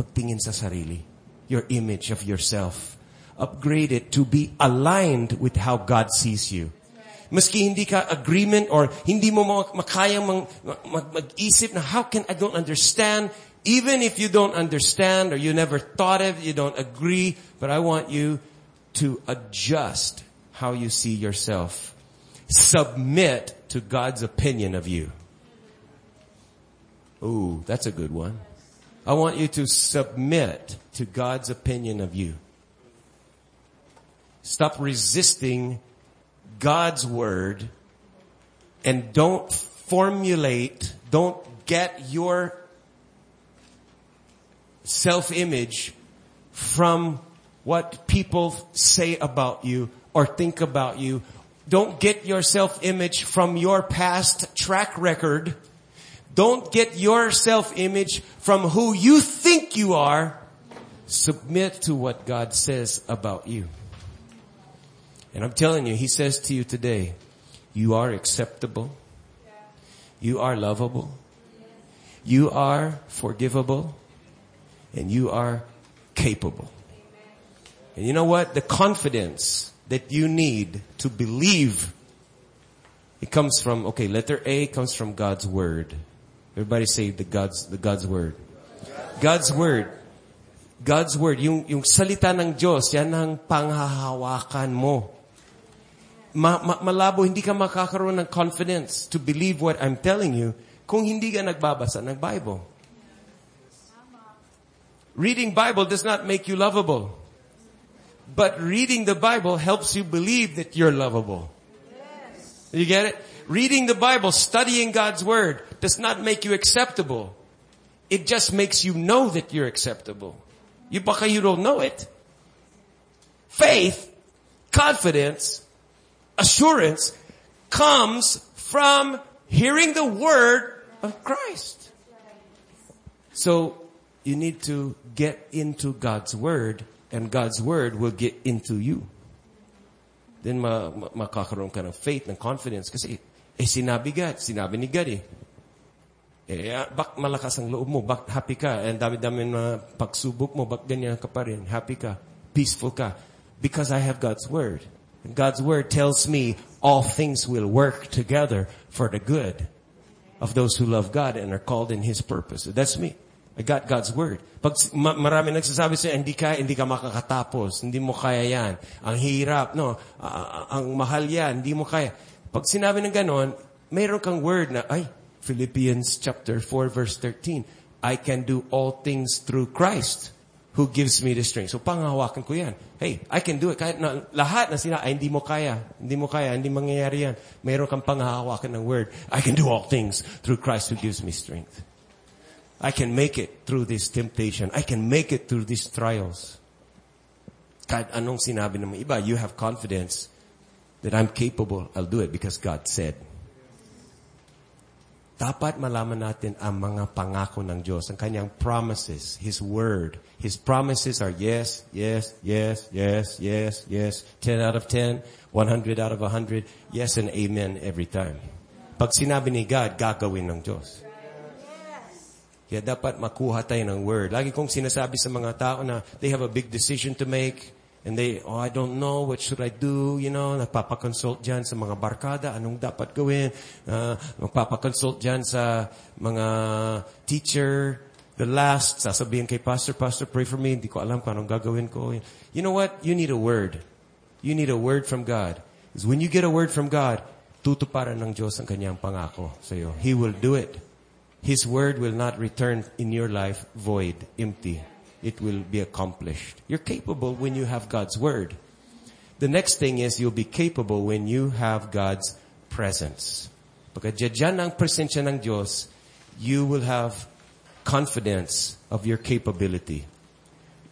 pagtingin sa sarili. Your image of yourself. Upgrade it to be aligned with how God sees you. Maski hindi ka agreement or hindi mo mag, mag-isip na how can I don't understand. Even if you don't understand or you never thought of you don't agree, but I want you to adjust how you see yourself. Submit to God's opinion of you. Ooh, that's a good one. I want you to submit to God's opinion of you. Stop resisting God's word and don't formulate, don't get your self-image from what people say about you or think about you. Don't get your self-image from your past track record. Don't get your self-image from who you think you are. Submit to what God says about you. And I'm telling you, He says to you today, you are acceptable. You are lovable. You are forgivable. And you are capable. And you know what? The confidence that you need to believe, it comes from, okay, letter A comes from God's Word. Everybody say the God's, the God's Word. God's Word. God's Word. Yung, yung salita ng Diyos, yan ang panghahawakan mo. Ma- ma- malabo, hindi ka makakaroon ng confidence to believe what I'm telling you kung hindi ka nagbabasa ng Bible. Reading Bible does not make you lovable. But reading the Bible helps you believe that you're lovable. You get it? Reading the Bible, studying God's Word does not make you acceptable. It just makes you know that you're acceptable. You baka you don't know it. Faith, confidence, assurance comes from hearing the Word of Christ. So you need to get into God's Word and God's Word will get into you. Then ma, ma, makakaroon ka ng faith, ng confidence. Kasi, eh sinabi God, sinabi ni God eh. Eh, bak malakas ang loob mo, bak happy ka, and dami-dami na pagsubok mo, bak ganyan ka pa rin, happy ka, peaceful ka. Because I have God's Word. God's Word tells me all things will work together for the good of those who love God and are called in His purpose. That's me. I got God's Word. Pag ma- marami nagsasabi sa'yo, hindi ka, hindi ka makakatapos, hindi mo kaya yan, ang hirap, no, ah, ang mahal yan, hindi mo kaya. Pag sinabi ng ganon, mayroon kang word na, ay, Philippians chapter 4 verse 13, I can do all things through Christ who gives me the strength. So panghawakan ko yan. Hey, I can do it. Kahit na lahat na sila, ay hindi mo kaya, hindi mo kaya, hindi mangyayari yan. Mayroon kang panghahawakan ng word. I can do all things through Christ who gives me strength. I can make it through this temptation. I can make it through these trials. Kahit anong sinabi ng iba, you have confidence that I'm capable. I'll do it because God said. Dapat malaman natin ang mga pangako ng Diyos, ang kanyang promises, His Word. His promises are yes, yes, yes, yes, yes, yes. 10 out of 10, 100 out of 100, yes and amen every time. Pag sinabi ni God, gagawin ng Diyos. Kaya dapat makuha tayo ng word. Lagi kong sinasabi sa mga tao na they have a big decision to make and they, oh, I don't know, what should I do? You know, nagpapakonsult dyan sa mga barkada, anong dapat gawin? Uh, magpapakonsult dyan sa mga teacher. The last, sasabihin kay pastor, pastor, pray for me. Hindi ko alam kung anong gagawin ko. You know what? You need a word. You need a word from God. Because when you get a word from God, tutuparan ng Diyos ang kanyang pangako sa iyo. He will do it. His word will not return in your life void, empty. It will be accomplished. You're capable when you have God's word. The next thing is you'll be capable when you have God's presence. Pagka ang presensya ng Diyos, you will have confidence of your capability.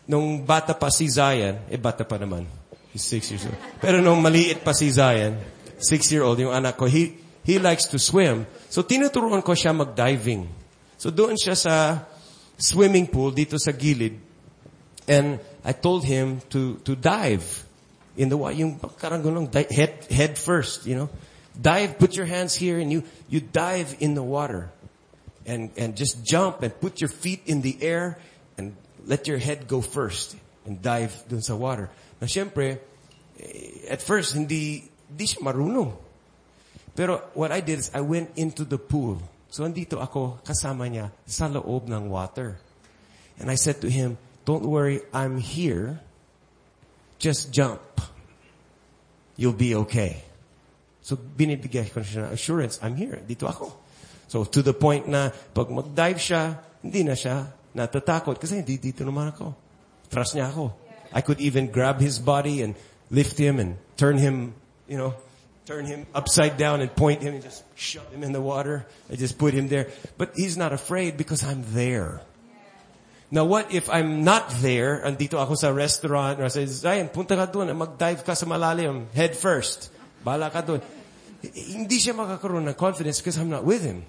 Nung bata pa si Zion, eh bata pa naman. He's six years old. Pero nung maliit pa si Zion, six-year-old, yung anak ko, he, he likes to swim. So tinuturuan ko siya mag-diving. So doon siya sa swimming pool dito sa gilid. And I told him to, to dive in the water. Yung parang head, head first, you know. Dive, put your hands here and you, you dive in the water. And, and just jump and put your feet in the air and let your head go first and dive dun sa water. Na syempre, eh, at first, hindi, hindi siya marunong. Pero what I did is I went into the pool. So andito ako kasama niya sa loob ng water. And I said to him, don't worry, I'm here. Just jump. You'll be okay. So binibigay ko siya ng assurance, I'm here. Dito ako. So to the point na pag mag-dive siya, hindi na siya natatakot kasi hindi dito naman ako. Trust niya ako. I could even grab his body and lift him and turn him, you know, turn him upside down and point him and just shove him in the water. I just put him there. But he's not afraid because I'm there. Now what if I'm not there, andito ako sa restaurant, or I say, Zion, punta ka doon, mag-dive ka sa malalim, head first. Bala ka. H- Hindi siya makakaroon ng confidence because I'm not with him.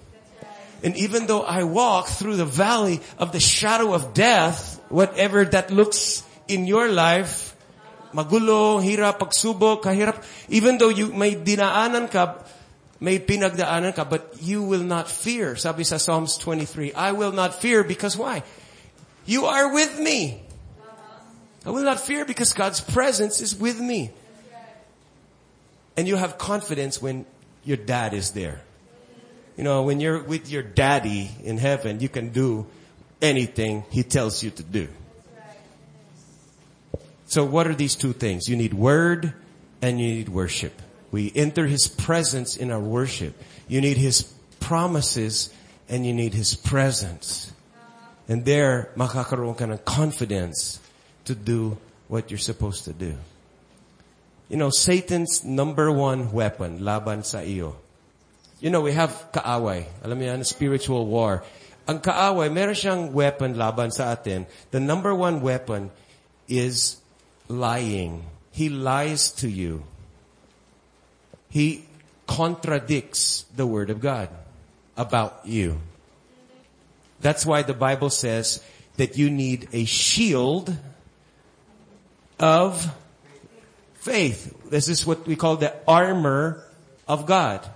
And even though I walk through the valley of the shadow of death, whatever that looks in your life, magulo, hirap, pagsubok, kahirap, even though you may dinaanan ka, may pinagdaanan ka, but you will not fear. Sabi sa Psalms 23, I will not fear because why? You are with me. I will not fear because God's presence is with me. And you have confidence when your dad is there. You know, when you're with your daddy in heaven, you can do anything he tells you to do. So what are these two things? You need word and you need worship. We enter His presence in our worship. You need His promises and you need His presence. And there, makakaroon ka ng confidence to do what you're supposed to do. You know, Satan's number one weapon, laban sa iyo. You know, we have kaaway. Alam yan, spiritual war. Ang kaaway, meron siyang weapon laban sa atin. The number one weapon is lying. He lies to you. He contradicts the word of God about you. That's why the Bible says that you need a shield of faith. This is what we call the armor of God.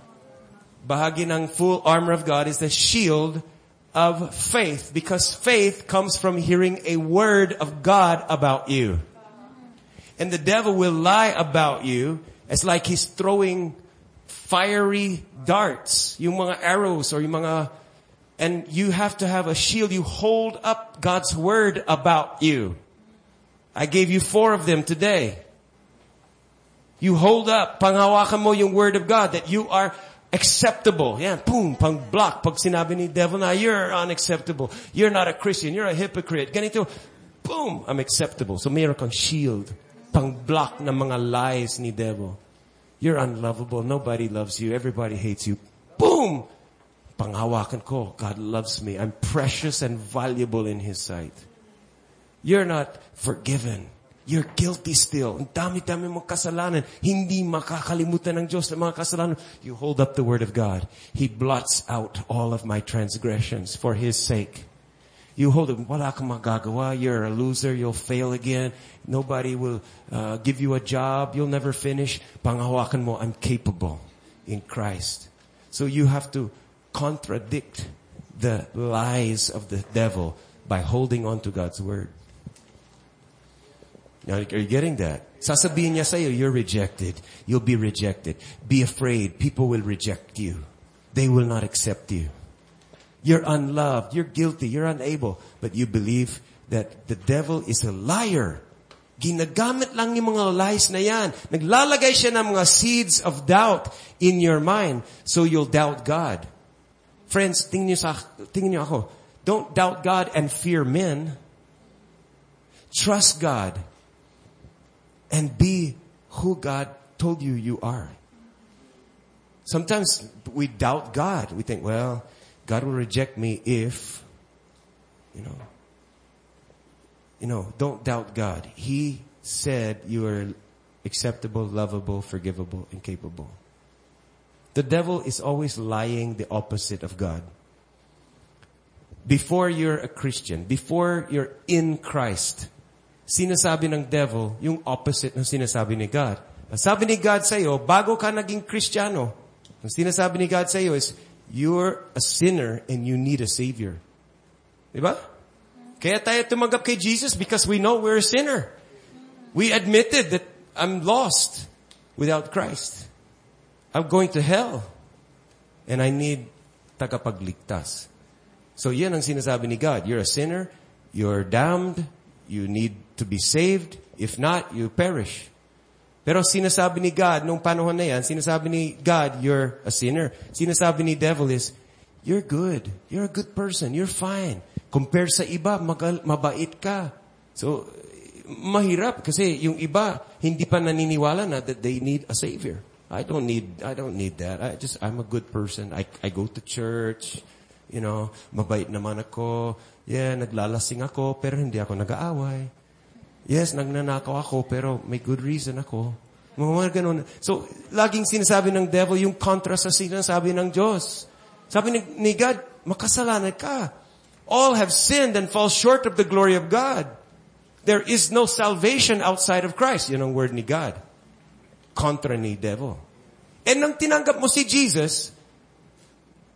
Bahagi ng full armor of God is the shield of faith because faith comes from hearing a word of God about you. And the devil will lie about you. It's like he's throwing fiery darts, yung mga arrows or yung mga, and you have to have a shield. You hold up God's word about you. I gave you four of them today. You hold up, panghawakan mo yung word of God that you are acceptable. Yan, boom, pang block. Pag sinabi ni devil na, you're unacceptable. You're not a Christian. You're a hypocrite. Ganito, boom, I'm acceptable. So meron kang shield. Pang block ng mga lies ni devil. You're unlovable. Nobody loves you. Everybody hates you. Boom! Panghawakan ko. God loves me. I'm precious and valuable in His sight. You're not forgiven. You're guilty still. Ang dami-dami mong kasalanan. Hindi makakalimutan ng Diyos ang mga kasalanan. You hold up the Word of God. He blots out all of my transgressions for His sake. You hold it. Wala. You're a loser. You'll fail again. Nobody will uh, give you a job. You'll never finish. Pangahawakan mo, I'm capable in Christ. So you have to contradict the lies of the devil by holding on to God's Word. Now, are you getting that? Sasabihin niya sa'yo, you're rejected. You'll be rejected. Be afraid. People will reject you. They will not accept you. You're unloved. You're guilty. You're unable. But you believe that the devil is a liar. Ginagamit lang yung mga lies na yan. Naglalagay siya ng mga seeds of doubt in your mind so you'll doubt God. Friends, tingin niyo, sa, tingin niyo ako. Don't doubt God and fear men. Trust God and be who God told you you are. Sometimes we doubt God. We think, well, God will reject me if, you know, you know, don't doubt God. He said you are acceptable, lovable, forgivable, and capable. The devil is always lying the opposite of God. Before you're a Christian, before you're in Christ, sinasabi ng devil yung opposite ng sinasabi ni God. Ang sabi ni God sa'yo, bago ka naging Kristiyano, ang sinasabi ni God sa'yo is, you're a sinner and you need a Savior. Diba? Kaya tayo tumanggap kay Jesus because we know we're a sinner. We admitted that I'm lost without Christ. I'm going to hell. And I need tagapagligtas. So yan ang sinasabi ni God. You're a sinner. You're damned. You need to be saved. If not, you perish. Pero sinasabi ni God, nung panahon na yan, sinasabi ni God, you're a sinner. Sinasabi ni devil is, you're good. You're a good person. You're fine. Compare sa iba, magal, mabait ka. So, mahirap kasi yung iba, hindi pa naniniwala na that they need a savior. I don't need, I don't need that. I just, I'm a good person. I, I go to church. You know, mabait naman ako. Yeah, naglalasing ako, pero hindi ako nag-aaway. Yes, nagnanakaw ako, pero may good reason ako. Mga ganun. So, laging sinasabi ng devil yung kontra sa sinasabi ng Diyos. Sabi ni, ni God, makasalanan ka. All have sinned and fall short of the glory of God. There is no salvation outside of Christ. Yun ang word ni God. Kontra ni devil. And nang tinanggap mo si Jesus,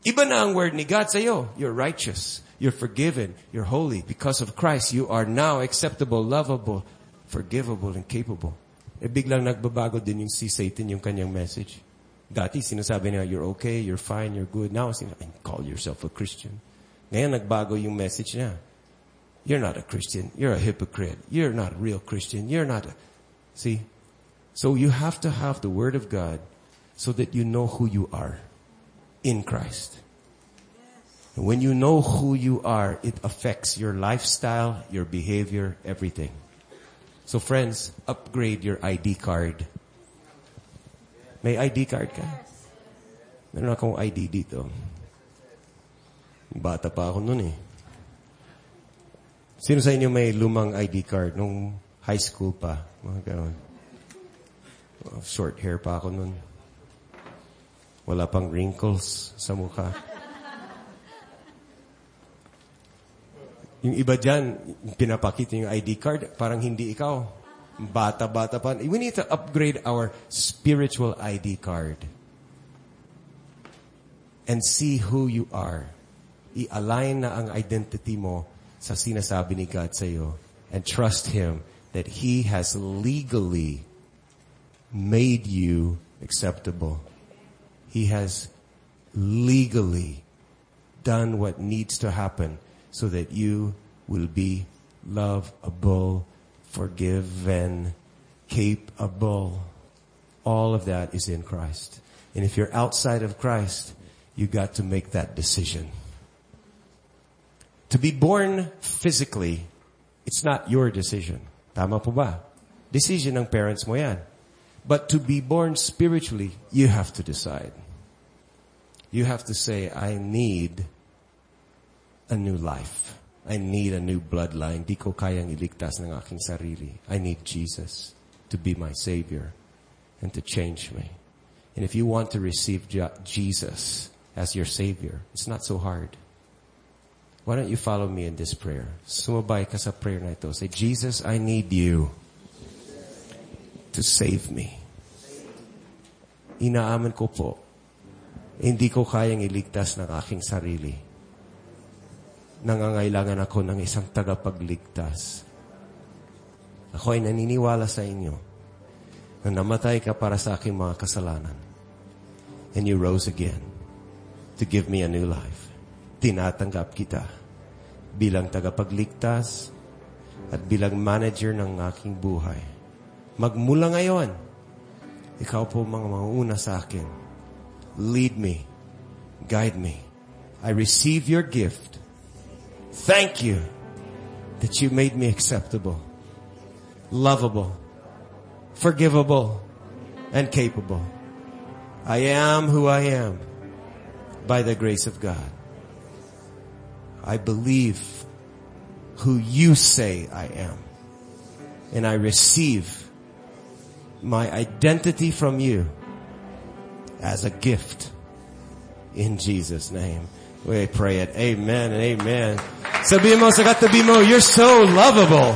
iba na ang word ni God sa iyo. You're righteous. You're forgiven. You're holy. Because of Christ, you are now acceptable, lovable, forgivable, and capable. Eh biglang nagbabago din yung si Satan yung kanyang message. Dati sinasabi niya, you're okay, you're fine, you're good. Now, sinasabi, call yourself a Christian. Ngayon nagbago yung message niya. You're not a Christian. You're a hypocrite. You're not a real Christian. You're not a... See? So you have to have the Word of God so that you know who you are in Christ. When you know who you are, it affects your lifestyle, your behavior, everything. So friends, upgrade your ID card. May ID card ka? Meron akong ID dito. Bata pa ako nun eh. Sino sa inyo may lumang ID card nung high school pa? Mga ganon. Oh, Short hair pa ako nun. Wala pang wrinkles sa mukha. Yung iba dyan, pinapakita yung ID card, parang hindi ikaw. Bata-bata pa. We need to upgrade our spiritual ID card. And see who you are. I-align na ang identity mo sa sinasabi ni God sa iyo. And trust Him that He has legally made you acceptable. He has legally done what needs to happen so that you will be lovable, forgiven, capable. All of that is in Christ. And if you're outside of Christ, you got to make that decision. To be born physically, it's not your decision. Tama po ba? Decision ng parents mo yan. But to be born spiritually, you have to decide. You have to say, I need a new life. I need a new bloodline. Di ko kayang iligtas ng aking sarili. I need Jesus to be my Savior and to change me. And if you want to receive Jesus as your Savior, it's not so hard. Why don't you follow me in this prayer? Sumabay ka sa prayer na ito. Say, Jesus, I need you to save me. Inaaman ko po, hindi ko kayang iligtas ng aking sarili. Nangangailangan ako ng isang tagapagligtas. Ako ay naniniwala sa inyo na namatay ka para sa aking mga kasalanan. And you rose again to give me a new life. Tinatanggap kita bilang tagapagligtas at bilang manager ng aking buhay. Magmula ngayon, ikaw po mga mauna sa akin. Lead me. Guide me. I receive your gift. Thank you that you made me acceptable, lovable, forgivable, and capable. I am who I am by the grace of God. I believe who you say I am. And I receive my identity from you as a gift in Jesus' name. We pray it. Amen and amen. Sabihin mo sa katabi mo, you're so lovable.